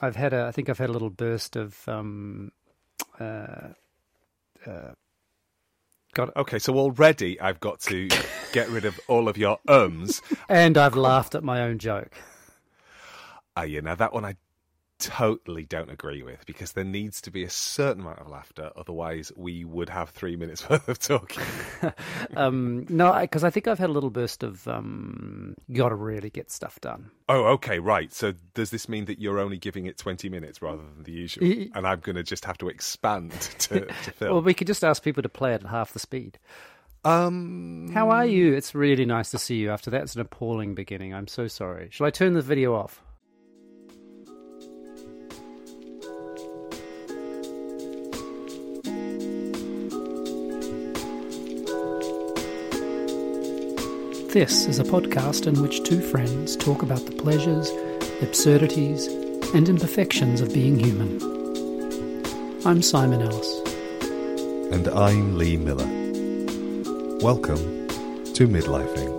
I've had a, I think I've had a little burst of, um, uh, uh, got, Okay, so already I've got to get rid of all of your ums. and I've laughed at my own joke. Ah, yeah, now that one I totally don't agree with because there needs to be a certain amount of laughter, otherwise we would have three minutes worth of talking. Um, no, because I think I've had a little burst of, um, got to really get stuff done. Oh, okay, right. So does this mean that you're only giving it 20 minutes rather than the usual? And I'm going to just have to expand to, to film. Well, we could just ask people to play it at half the speed. um, How are you? It's really nice to see you after that's an appalling beginning. I'm so sorry. Shall I turn the video off? This is a podcast in which two friends talk about the pleasures, absurdities, and imperfections of being human. I'm Simon Ellis. And I'm Lee Miller. Welcome to Midlifing.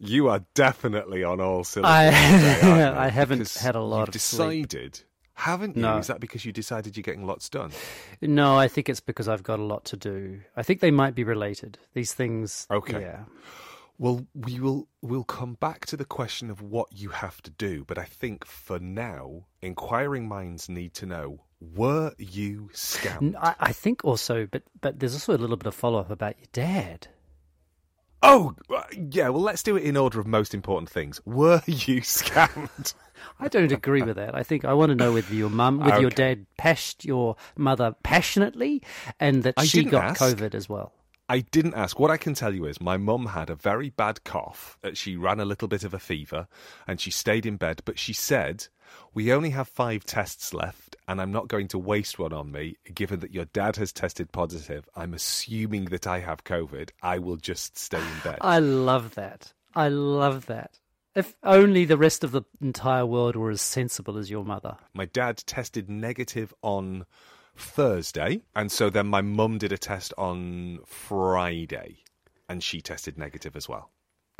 You are definitely on all cylinders. I- today. I haven't Because had a lot you've of sleep. Haven't you? No. Is that because you decided you're getting lots done? No, I think it's because I've got a lot to do. I think they might be related. These things. Okay. Yeah. Well, we will we'll come back to the question of what you have to do, but I think for now, inquiring minds need to know: Were you scammed? I think also, but but there's also a little bit of follow up about your dad. Oh, yeah. Well, let's do it in order of most important things. Were you scammed? I don't agree with that. I think I want to know whether your mum, whether your dad pashed your mother passionately, and that I she got ask. COVID as well. I didn't ask. What I can tell you is my mum had a very bad cough. uh, She ran a little bit of a fever and she stayed in bed. But she said, We only have five tests left and I'm not going to waste one on me. Given that your dad has tested positive, I'm assuming that I have COVID. I will just stay in bed. I love that. I love that. If only the rest of the entire world were as sensible as your mother. my dad tested negative on Thursday. And so then my mum did a test on Friday and she tested negative as well.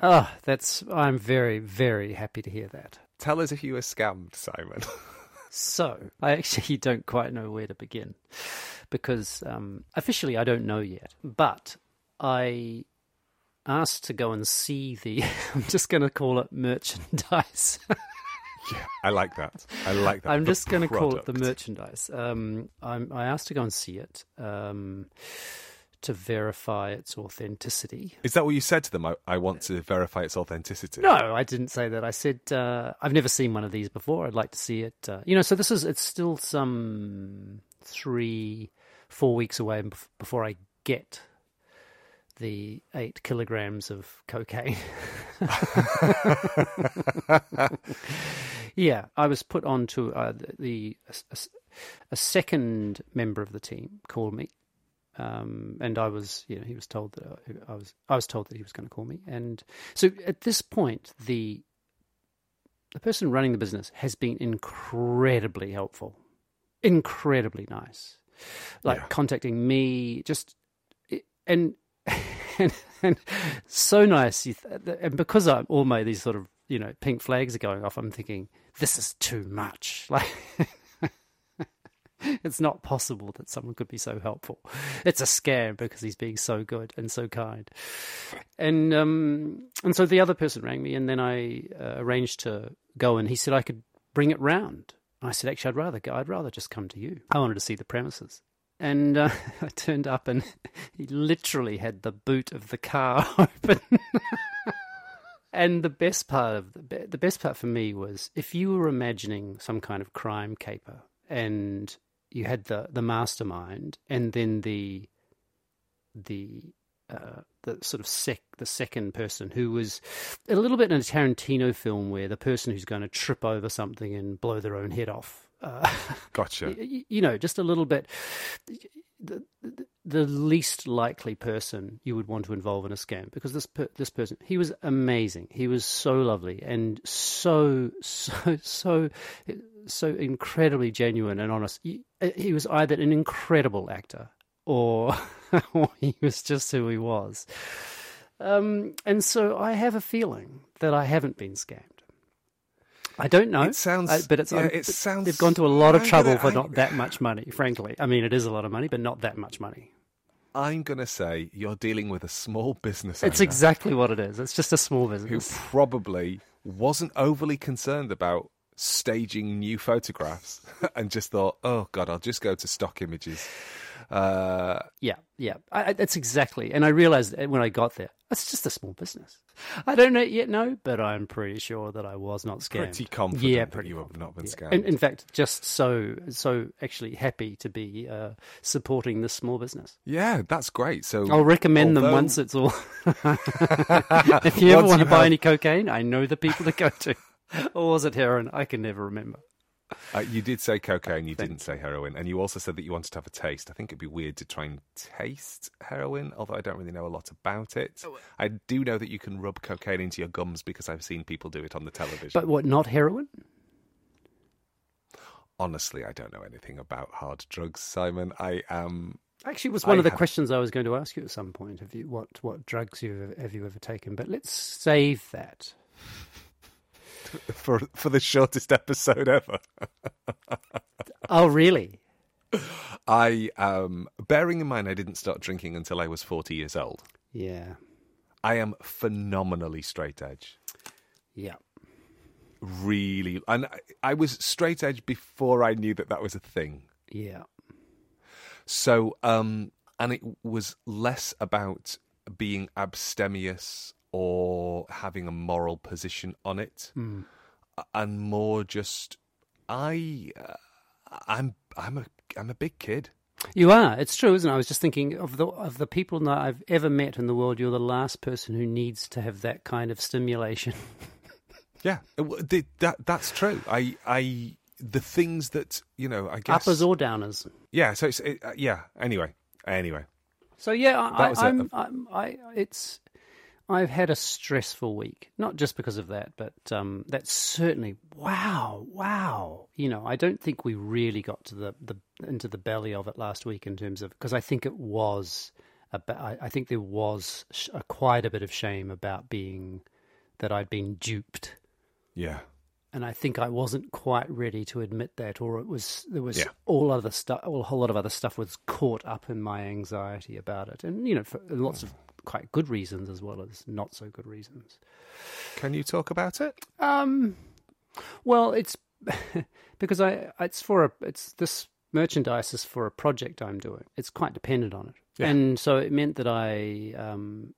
Oh, that's. I'm very, very happy to hear that. Tell us if you were scammed, Simon. So, I actually don't quite know where to begin because um, officially I don't know yet. But I asked to go and see the, I'm just going to call it merchandise. Yeah, I like that. I like that. I'm The just going to call it the merchandise. Um, I'm, I asked to go and see it um, to verify its authenticity. Is that what you said to them? I, I want to verify its authenticity. No, I didn't say that. I said uh, I've never seen one of these before. I'd like to see it. Uh, you know, so this is it's still some three, four weeks away before I get the eight kilograms of cocaine. yeah, I was put on to uh, the a, a second member of the team called me. Um, and I was, you know, he was told that I, I was, I was told that he was going to call me, and so at this point, the the person running the business has been incredibly helpful, incredibly nice, like Yeah. contacting me, just and and, and so nice, and because I'm all my these sort of you know pink flags are going off, I'm thinking this is too much, like. It's not possible that someone could be so helpful. It's a scam because he's being so good and so kind. And um, and so the other person rang me, and then I uh, arranged to go, and he said I could bring it round. I said, actually, I'd rather go. I'd rather just come to you. I wanted to see the premises. And uh, I turned up, and he literally had the boot of the car open. and the best part of the, the best part for me was if you were imagining some kind of crime caper, and you had the the mastermind, and then the the uh, the sort of sec the second person who was a little bit in a Tarantino film where the person who's going to trip over something and blow their own head off. Uh, Gotcha. you know, just a little bit. The, the, the least likely person you would want to involve in a scam because this per, this person he was amazing he was so lovely and so so so so incredibly genuine and honest he, he was either an incredible actor or or he was just who he was Um, and so I have a feeling that I haven't been scammed. I don't know. It sounds- I- but it's yeah, it sounds- They've gone to a lot of I'm trouble gonna- for I- not that much money. Frankly, I mean, it is a lot of money, but not that much money. I'm going to say you're dealing with a small business It's exactly what it is. It's just a small business who probably wasn't overly concerned about staging new photographs and just thought, oh, God, I'll just go to stock images. Uh, Yeah, yeah. I, I, that's exactly. And I realized when I got there, it's just a small business. I don't know yet, no, but I'm pretty sure that I was not scammed. pretty confident yeah, that pretty you have not been scammed. In, in fact, just so so actually happy to be uh, supporting this small business. yeah, that's great. So I'll recommend them once it's all. if you ever want to you buy have- any cocaine, I know the people to go to. or was it heroin? I can never remember. Uh, you did say cocaine, you didn't say heroin, and you also said that you wanted to have a taste. I think it'd be weird to try and taste heroin, although I don't really know a lot about it. Oh, I do know that you can rub cocaine into your gums because I've seen people do it on the television. But what? Not heroin? honestly, I don't know anything about hard drugs, Simon. I am. Actually, it was one I of the have- questions I was going to ask you at some point. Have you what what drugs you have you ever taken? But let's save that. for for the shortest episode ever. Oh, really? I um bearing in mind I didn't start drinking until I was 40 years old. Yeah, I am phenomenally straight edge. yeah. Really and I, I was straight edge before I knew that that was a thing. Yeah. So um and it was less about being abstemious or having a moral position on it Mm. and more just I uh, I'm I'm a I'm a big kid. You are. It's true, isn't it? I was just thinking of the of the people that I've ever met in the world. You're the last person who needs to have that kind of stimulation. Yeah, it that that's true. I I the things that you know, I guess. Uppers or downers. yeah. So it's it, uh, yeah. Anyway, anyway. So yeah, I, That was I, a- I'm, I'm, I, it's. I've had a stressful week, not just because of that, but um, that's certainly wow, wow. You know, I don't think we really got to the, the into the belly of it last week in terms of because I think it was, about, I, I think there was a, quite a bit of shame about being that I'd been duped Yeah. and I think I wasn't quite ready to admit that, or it was there was Yeah. all other stuff, a whole lot of other stuff was caught up in my anxiety about it, and you know, for lots of quite good reasons as well as not so good reasons. Can you talk about it? Um, well, it's because I it's for a it's this merchandise is for a project I'm doing. It's quite dependent on it, Yeah. and so it meant that I um,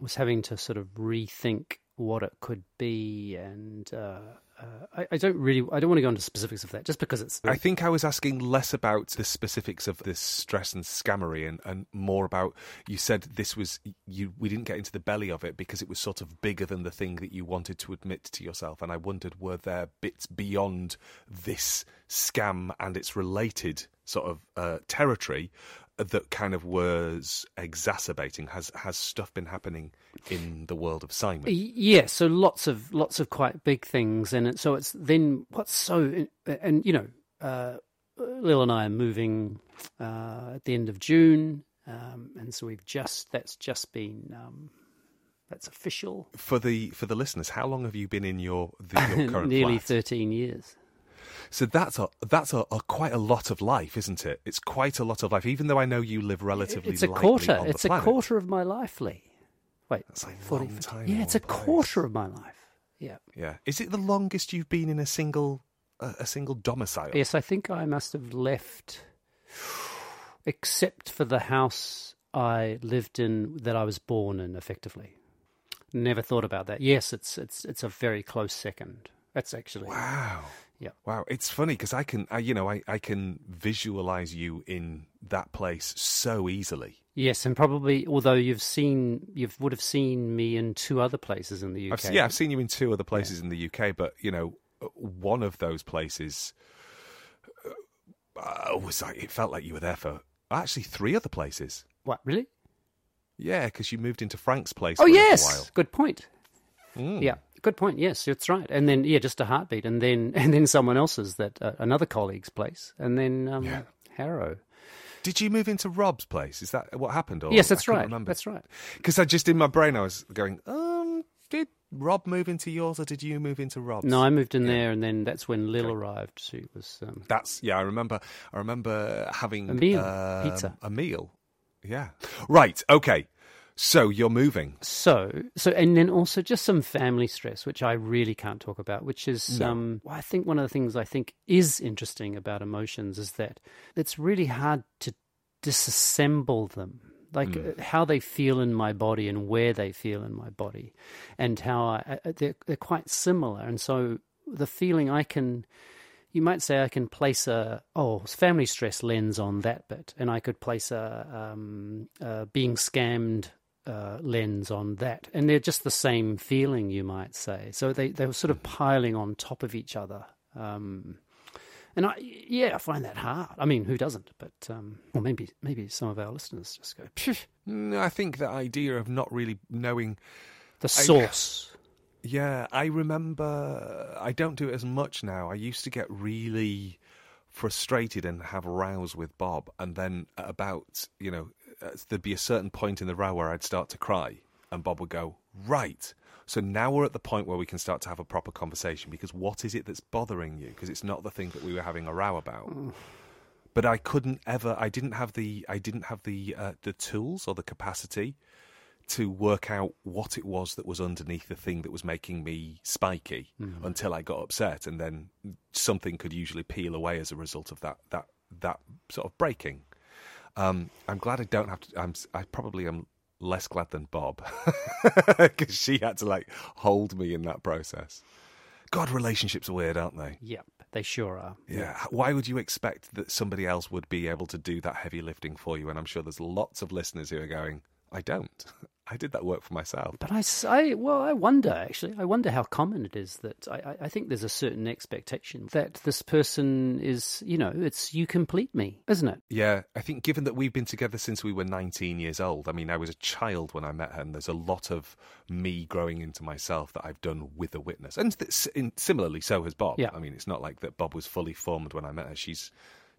was having to sort of rethink what it could be, and uh, uh, I, I don't really I don't want to go into specifics of that just because it's I think I was asking less about the specifics of this stress and scammery, and, and more about you said this was you. We didn't get into the belly of it because it was sort of bigger than the thing that you wanted to admit to yourself. And I wondered were there bits beyond this scam and its related sort of uh, territory that kind of was exacerbating. Has has stuff been happening in the world of Simon? Yeah, so lots of lots of quite big things, and it, so it's then what's so and you know, uh, Lil and I are moving uh, at the end of June, um, and so we've just that's just been um, that's official. For the for the listeners, how long have you been in your the, your current Nearly flat? thirteen years. So that's a that's a, a quite a lot of life, isn't it? It's quite a lot of life, even though I know you live relatively. It's a quarter. It's a planet. quarter of my life, Lee. Wait, That's a 40, long 50. time Yeah, it's a place. quarter of my life. Yeah. Yeah, is it the longest you've been in a single a, a single domicile? Yes, I think I must have left, except for the house I lived in that I was born in, effectively. Never thought about that. Yes, it's it's it's a very close second. That's actually Wow. Yeah. Wow. It's funny because I can, I, you know, I, I can visualize you in that place so easily. yes, and probably although you've seen you would have seen me in two other places in the UK. I've, yeah, I've seen you in two other places in the UK, but you know, one of those places uh, was like it felt like you were there for actually three other places. What really? Yeah, because you moved into Frank's place. Oh for a yes, while. good point. Mm. Yeah, good point. Yes, that's right. And then yeah, just a heartbeat, and then and then someone else's that uh, another colleague's place, and then um, Yeah. Harrow. Did you move into Rob's place? Is that what happened? Or yes, that's right. Remember. That's right. Because I just in my brain I was going, um, did Rob move into yours or did you move into Rob's? No, I moved in Yeah. there, and then that's when Lil arrived. She was. Um, That's yeah. I remember. I remember having A meal, um, pizza. A meal. Yeah. Right. Okay. So you're moving. So, so, and then also just some family stress, which I really can't talk about, which is, No. um, well, I think one of the things I think is interesting about emotions is that it's really hard to disassemble them. Like uh, how they feel in my body and where they feel in my body, and how I, I- they're, they're quite similar. And so the feeling I can, you might say, I can place a oh family stress lens on that bit, and I could place a um, uh, being scammed uh, lens on that, and they're just the same feeling, you might say. So they they were sort of piling on top of each other. Um, and I, yeah, I find that hard. I mean, who doesn't? But um, or maybe maybe some of our listeners just go "Phew, Mm, I think the idea of not really knowing. the source. Yeah, I remember. I don't do it as much now. I used to get really frustrated and have rows with Bob, and then about you know, Uh, there'd be a certain point in the row where I'd start to cry, and Bob would go, "Right." So now we're at the point where we can start to have a proper conversation because what is it that's bothering you? Because it's not the thing that we were having a row about. Mm. But I couldn't ever. I didn't have the. I didn't have the uh, the tools or the capacity to work out what it was that was underneath the thing that was making me spiky mm. until I got upset, and then something could usually peel away as a result of that that that sort of breaking. Um, I'm glad I don't have to. I'm, I probably am less glad than Bob because she had to like hold me in that process. God, relationships are weird, aren't they? Yep, they sure are. Yeah. Why would you expect that somebody else would be able to do that heavy lifting for you? And I'm sure there's lots of listeners who are going, I don't. I did that work for myself. But I, I- well, I wonder actually. I wonder how common it is that I, I- I think there's a certain expectation that this person is, you know, it's you complete me, isn't it? Yeah, I think given that we've been together since we were 19 years old, I mean, I was a child when I met her, and there's a lot of me growing into myself that I've done with a witness. And th- similarly, so has Bob. Yeah. I mean, it's not like that Bob was fully formed when I met her. She's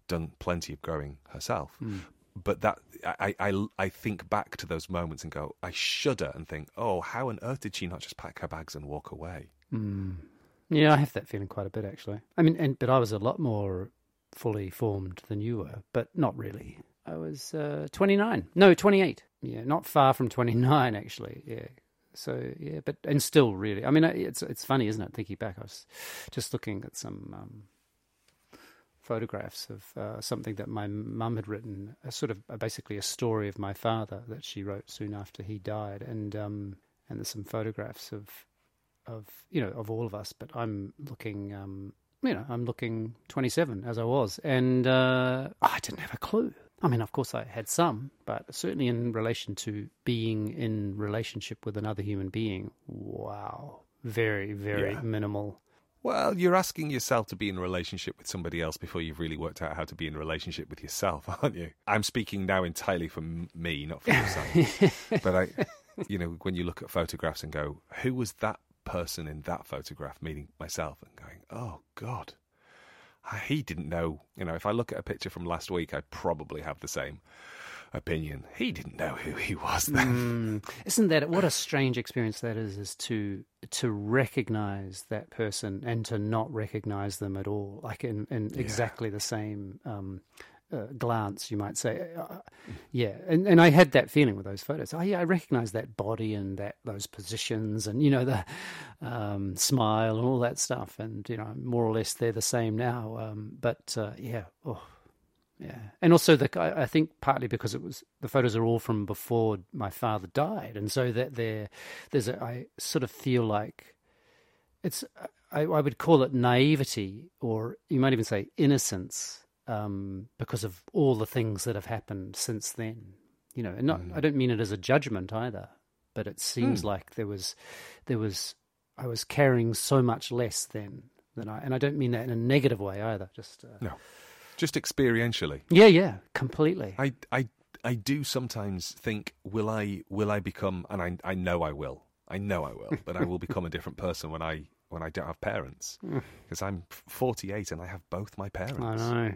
done plenty of growing herself. Hmm. But that I, I, I think back to those moments and go, I shudder and think, oh, how on earth did she not just pack her bags and walk away? Yeah, I have that feeling quite a bit actually. I mean, and but I was a lot more fully formed than you were, but not really. I was uh, 29. No, 28. Yeah, not far from 29 actually. Yeah. So yeah, but and still really. I mean, it's it's funny, isn't it? Thinking back, I was just looking at some um, photographs of uh, something that my mum had written, a sort of uh, basically a story of my father that she wrote soon after he died, and um, and there's some photographs of of you know of all of us, but I'm looking, um, you know, I'm looking 27 as I was, and uh, I didn't have a clue. I mean, of course, I had some, but certainly in relation to being in relationship with another human being, wow, very, very Yeah. minimal. Well, you're asking yourself to be in a relationship with somebody else before you've really worked out how to be in a relationship with yourself, aren't you? I'm speaking now entirely for me, not for yourself. but I, you know, when you look at photographs and go, who was that person in that photograph? Meaning myself, and going, oh God, I- he didn't know. You know, if I look at a picture from last week, I probably have the same opinion. He didn't know who he was then. Mm, isn't that what a strange experience that is? Is to to recognize that person and to not recognize them at all, like in, in exactly the same um, uh, glance, you might say. Uh, yeah, and and I had that feeling with those photos. Oh yeah, I recognize that body and that those positions, and you know the um, smile and all that stuff, and you know more or less they're the same now. Um, but uh, yeah, oh. Yeah, and also the I think partly because it was the photos are all from before my father died, and so that there, there's a I sort of feel like it's I, I would call it naivety, or you might even say innocence, um, because of all the things that have happened since then. You know, and not I don't mean it as a judgment either, but it seems like there was there was I was carrying so much less then than I, and I don't mean that in a negative way either. Just uh, No, just experientially. yeah, yeah, completely. I, I, I do sometimes think, will I, will I become? And I, I know I will. I know I will, but I will become a different person when I, when I don't have parents, because I'm 48 and I have both my parents. I know.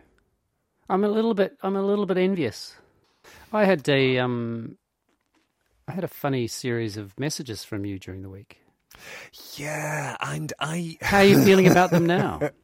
I'm a little bit. I'm a little bit envious. I had a um, I had a funny series of messages from you during the week. Yeah, and I How are you feeling about them now?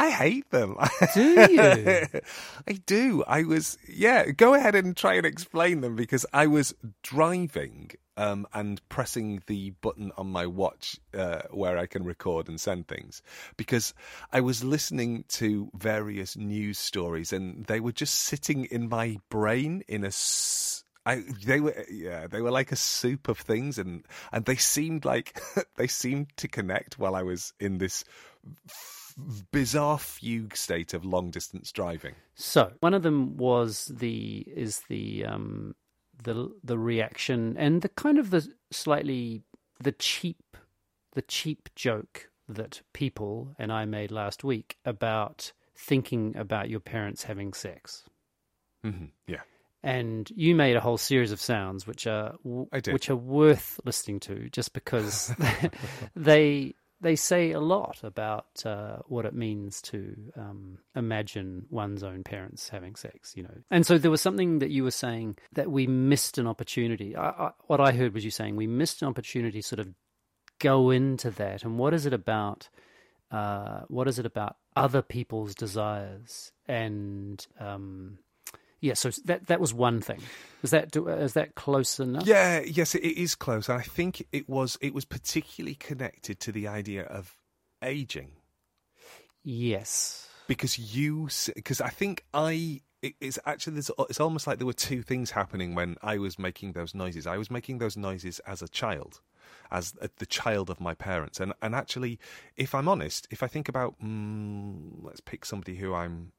I hate them. Do you? I do. I was yeah. Go ahead and try and explain them because I was driving um, and pressing the button on my watch uh, where I can record and send things because I was listening to various news stories and they were just sitting in my brain in a. s- I, they were yeah they were like a soup of things and and they seemed like they seemed to connect while I was in this bizarre fugue state of long distance driving. So one of them was the is the um the the reaction and the kind of the slightly the cheap the cheap joke that people and I made last week about thinking about your parents having sex. Mm-hmm. Yeah. And you made a whole series of sounds which are w- I did. which are worth listening to just because they they say a lot about uh, what it means to um, imagine one's own parents having sex, you know. And so there was something that you were saying that we missed an opportunity. I, I, what I heard was you saying we missed an opportunity sort of go into that. And what is it about? Uh, what is it about other people's desires? And um, yeah, so that that was one thing. Is that do- is that close enough? Yeah, yes, it is close, and I think it was it was particularly connected to the idea of aging Yes. because you because I think I it- it's actually there's, it's almost like there were two things happening when I was making those noises. I was making those noises as a child, as uh, the child of my parents, and and actually, if I'm honest, if I think about mm, let's pick somebody who I'm.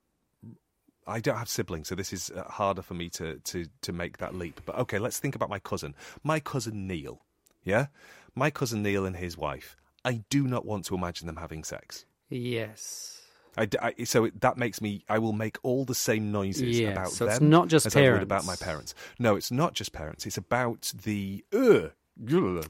I don't have siblings, so this is uh, harder for me to, to, to make that leap. But okay, let's think about my cousin. My cousin Neil, yeah? My cousin Neil and his wife. I do not want to imagine them having sex. Yes. I, I- so that makes me. I will make all the same noises Yeah, about so them. it's not just as I would about my parents. parents. No, it's not just parents. It's about the. Ugh.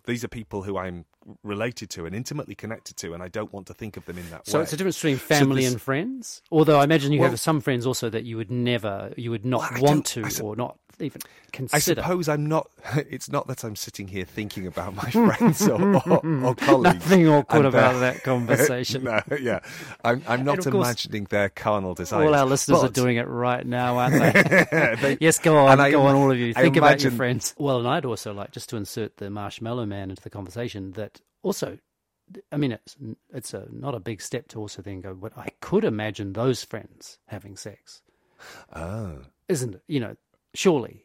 these are people who I'm related to and intimately connected to, and I don't want to think of them in that So way. So it's a difference between family this- and friends. Although I imagine you Well- have some friends also that you would never, you would not Well, want to, or not even consider. I suppose I'm not. It's not that I'm sitting here thinking about my friends or, or, or colleagues. Nothing awkward and their- about that conversation. no, yeah, I'm, I'm not And course, imagining their carnal desires. All our listeners are doing it right now, aren't they? They- yes, go on, and I go on, all of you. I Think about your friends. Well, and I'd also like just to insert the Marshmallow Man into the conversation. That also, I mean, it's it's a not a big step to also then go. But I could imagine those friends having sex, Oh. isn't it? You know, surely.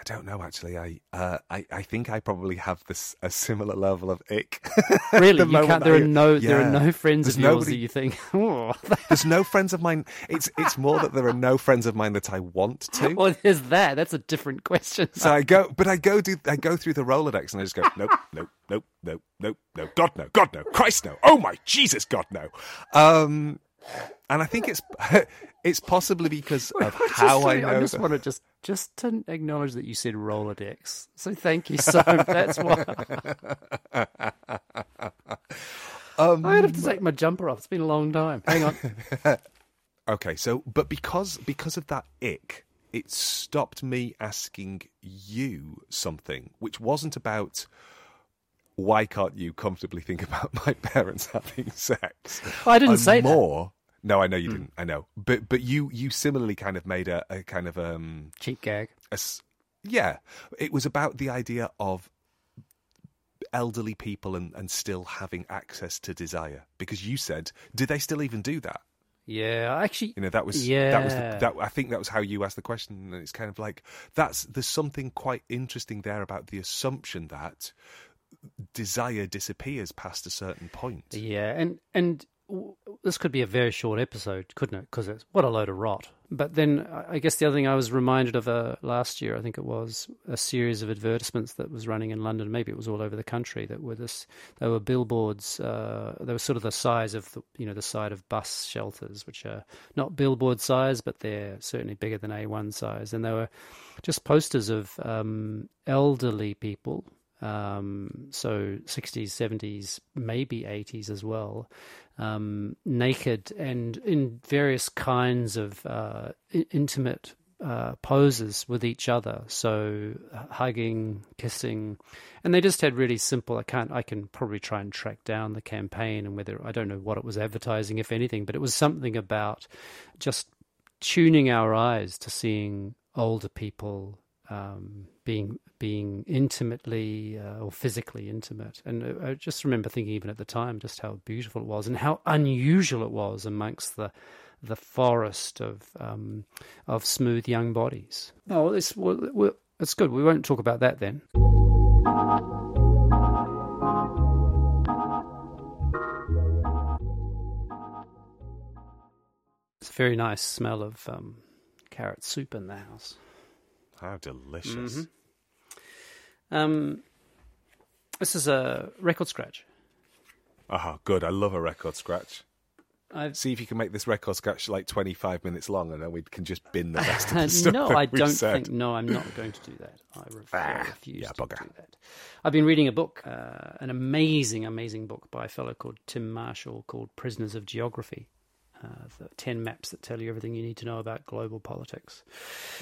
I don't know. Actually, I, uh, I, I think I probably have this a similar level of ick. Really, The you can't. There are no. There are no friends There's of yours nobody- that you think. Oh, There's no friends of mine. It's it's more that there are no friends of mine that I want to. well, there's that. That's a different question. So I go, but I go do I go through the Rolodex and I just go, nope, nope, nope, nope, nope, no, God no, God no, Christ no, oh my Jesus, God no. Um, and I think it's it's possibly because of how I know. I just want to just just to acknowledge that you said Rolodex. So thank you so. That's why Um, I have to take my jumper off. It's been a long time. Hang on. Okay, so but because because of that ick, it stopped me asking you something, which wasn't about why can't you comfortably think about my parents having sex. I didn't and say that. more. No, I know you didn't. I know, but but you you similarly kind of made a, a kind of um Cheap gag. a yeah, it was about the idea of elderly people and, and still having access to desire because you said did they still even do that Yeah, actually, you know that was yeah. that was the, that I think that was how you asked the question, and it's kind of like that's there's something quite interesting there about the assumption that desire disappears past a certain point. yeah, and and this could be a very short episode, couldn't it? Because it's what a load of rot. But then I guess the other thing I was reminded of uh, last year, I think it was a series of advertisements that was running in London. Maybe it was all over the country. That were this. They were billboards. Uh, they were sort of the size of the, you know the side of bus shelters, which are not billboard size, but they're certainly bigger than A1 size. And they were just posters of um, elderly people um, so 60s, 70s, maybe 80s as well, um, naked and in various kinds of uh, intimate uh, poses with each other. So hugging, kissing, and they just had really simple. I can't. I can probably try and track down the campaign and whether I don't know what it was advertising, if anything, but it was something about just tuning our eyes to seeing older people um, being being intimately uh, or physically intimate. And I just remember thinking, even at the time, just how beautiful it was and how unusual it was amongst the the forest of um, of smooth young bodies. Oh, it's well, it's good. We won't talk about that then. It's a very nice smell of um, carrot soup in the house. How delicious! Mm-hmm. Um, this is a record scratch. Ah, oh, good. I love a record scratch. I've... See if you can make this record scratch like 25 minutes long and then we can just bin the rest of the stuff. no, I don't said. think. No, I'm not going to do that. I, ref- ah, I refuse yeah, to bugger. do that. I've been reading a book, uh, an amazing, amazing book by a fellow called Tim Marshall called Prisoners of Geography. Uh, the 10 maps that tell you everything you need to know about global politics.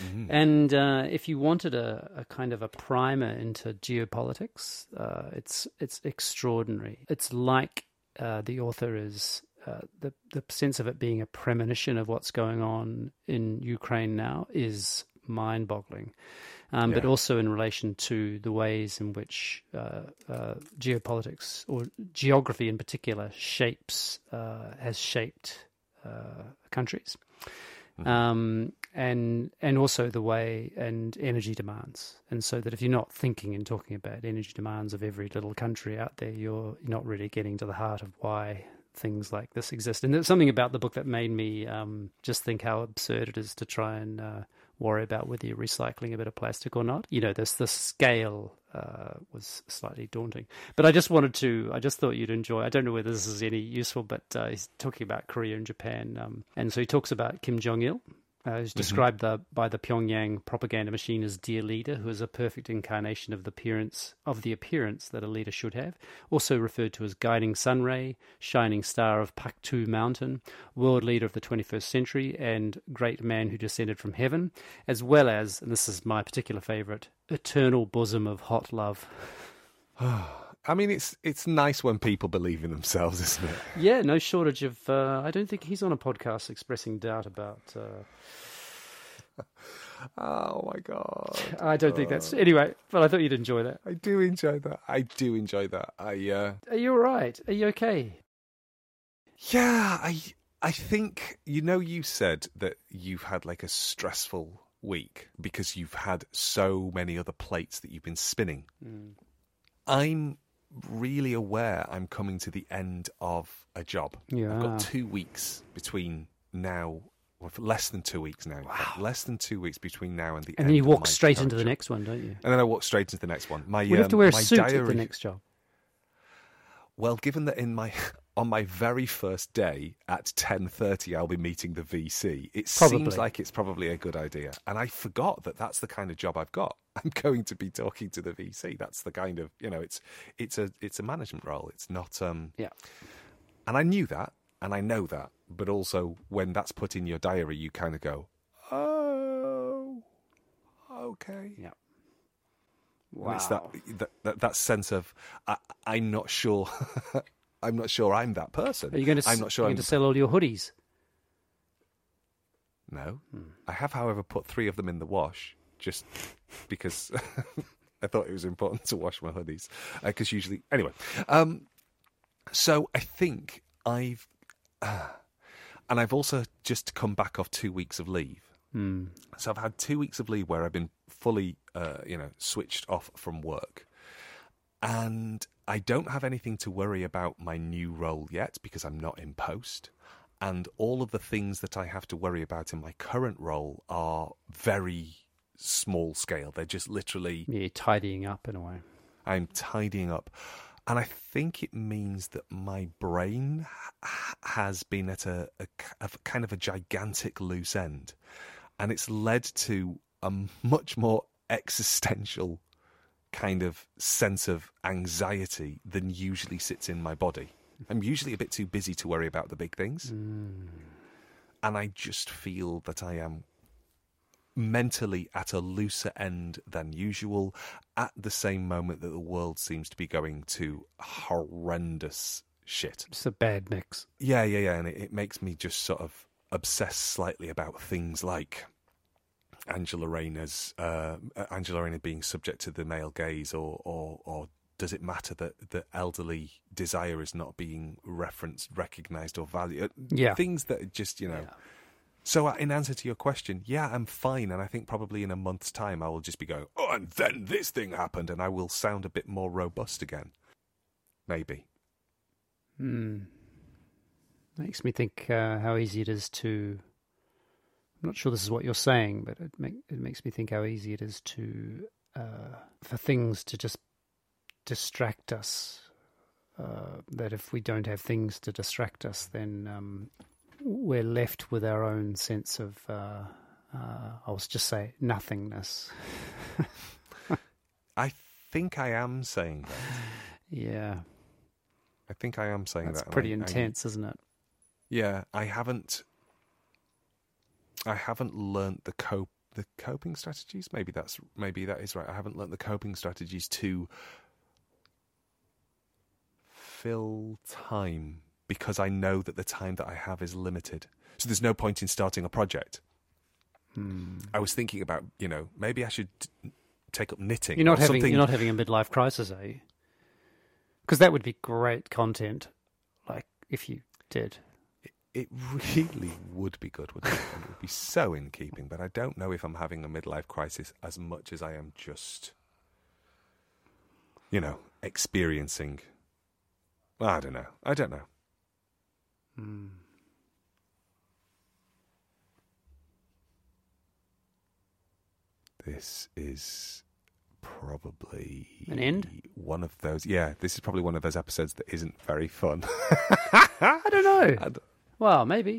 Mm-hmm. And uh, if you wanted a, a, kind of a primer into geopolitics, uh, it's, it's extraordinary. It's like uh, the author is uh, the the sense of it being a premonition of what's going on in Ukraine now is mind-boggling. Um, Yeah. But also in relation to the ways in which uh, uh, geopolitics or geography in particular shapes uh, has shaped uh, countries, um, and and also the way and energy demands. And so that if you're not thinking and talking about energy demands of every little country out there, you're not really getting to the heart of why things like this exist. And there's something about the book that made me um, just think how absurd it is to try and uh, worry about whether you're recycling a bit of plastic or not. You know, there's the scale uh, was slightly daunting. But I just wanted to, I just thought you'd enjoy. I don't know whether this is any useful, but uh, he's talking about Korea and Japan, um, and so he talks about Kim Jong Il. Uh, who's described the, by the Pyongyang propaganda machine as dear leader, who is a perfect incarnation of the appearance of the appearance that a leader should have. Also referred to as guiding sun ray, shining star of Paektu Mountain, world leader of the 21st century, and great man who descended from heaven, as well as, and this is my particular favourite, eternal bosom of hot love. I mean, it's it's nice when people believe in themselves, isn't it? Yeah, no shortage of. Uh, I don't think he's on a podcast expressing doubt about. Uh, Oh my god! I don't think that's anyway. But I thought you'd enjoy that. I do enjoy that. I do enjoy that. I uh, Are you all right? Are you okay? yeah, I I think you know you said that you've had like a stressful week because you've had so many other plates that you've been spinning. I'm really aware I'm coming to the end of a job. Yeah. I've got two weeks between now, well, less than two weeks now. fact, Less than two weeks between now and the end. And end then you walk straight into the next one, don't you? And then I walk straight into the next one. My, Would you have to um, wear a suit diary, at the next job? Well, given that in my on my very first day at ten thirty, I'll be meeting the VC. It Probably. seems like it's probably a good idea, and I forgot that that's the kind of job I've got. I'm going to be talking to the VC. That's the kind of you know, it's it's a it's a management role. It's not um, Yeah. and I knew that, and I know that, but also when that's put in your diary, you kind of go, oh, okay. Yeah. And it's that, that that that sense of I, I'm not sure. I'm not sure I'm that person. Are you going to? I'm not sure. Are going to sell all your hoodies? No, I have, however, put three of them in the wash just because I thought it was important to wash my hoodies because usually, anyway. Um, so I think I've, and I've also just come back off two weeks of leave. Hmm. So I've had two weeks of leave where I've been fully, uh, you know, switched off from work, and I don't have anything to worry about my new role yet because I'm not in post. And all of the things that I have to worry about in my current role are very small scale. They're just literally Yeah, tidying up in a way. I'm tidying up. And I think it means that my brain has been at a kind of a gigantic loose end. And it's led to a much more existential kind of sense of anxiety than usually sits in my body. I'm usually a bit too busy to worry about the big things. Hmm. And I just feel that I am mentally at a looser end than usual at the same moment that the world seems to be going to horrendous shit. It's a bad mix. Yeah, yeah, yeah. And it, it makes me just sort of obsess slightly about things like Angela Rayner's uh, Angela Rayner being subject to the male gaze, or or or does it matter that that elderly desire is not being referenced, recognised, or valued? Yeah. things that just you know. Yeah. So, uh, in answer to your question, yeah, I'm fine, and I think probably in a month's time I will just be going, oh, and then this thing happened, and I will sound a bit more robust again. Maybe. Hmm. Makes me think uh, how easy it is to. I'm not sure this is what you're saying, but it, make, it makes me think how easy it is to uh, for things to just distract us. Uh, that if we don't have things to distract us, then um, we're left with our own sense of. Uh, uh, I was just say nothingness. I think I am saying that. Yeah, I think I am saying that's that. and pretty I- I- intense, isn't it? Yeah, I haven't. I haven't learnt the cope the coping strategies. Maybe that's maybe that is right. I haven't learnt the coping strategies to fill time because I know that the time that I have is limited. So there's no point in starting a project. Hmm. I was thinking about you know maybe I should take up knitting. You're not having something. you're not having a midlife crisis, are you? Because that would be great content. Like if you did. It really would be good, wouldn't it? And it would be so in keeping, but I don't know if I'm having a midlife crisis as much as I am just, you know, experiencing. I don't know. I don't know. Hmm. This is probably An end? One of those. Yeah, this is probably one of those episodes that isn't very fun. I don't know. And- Well, maybe.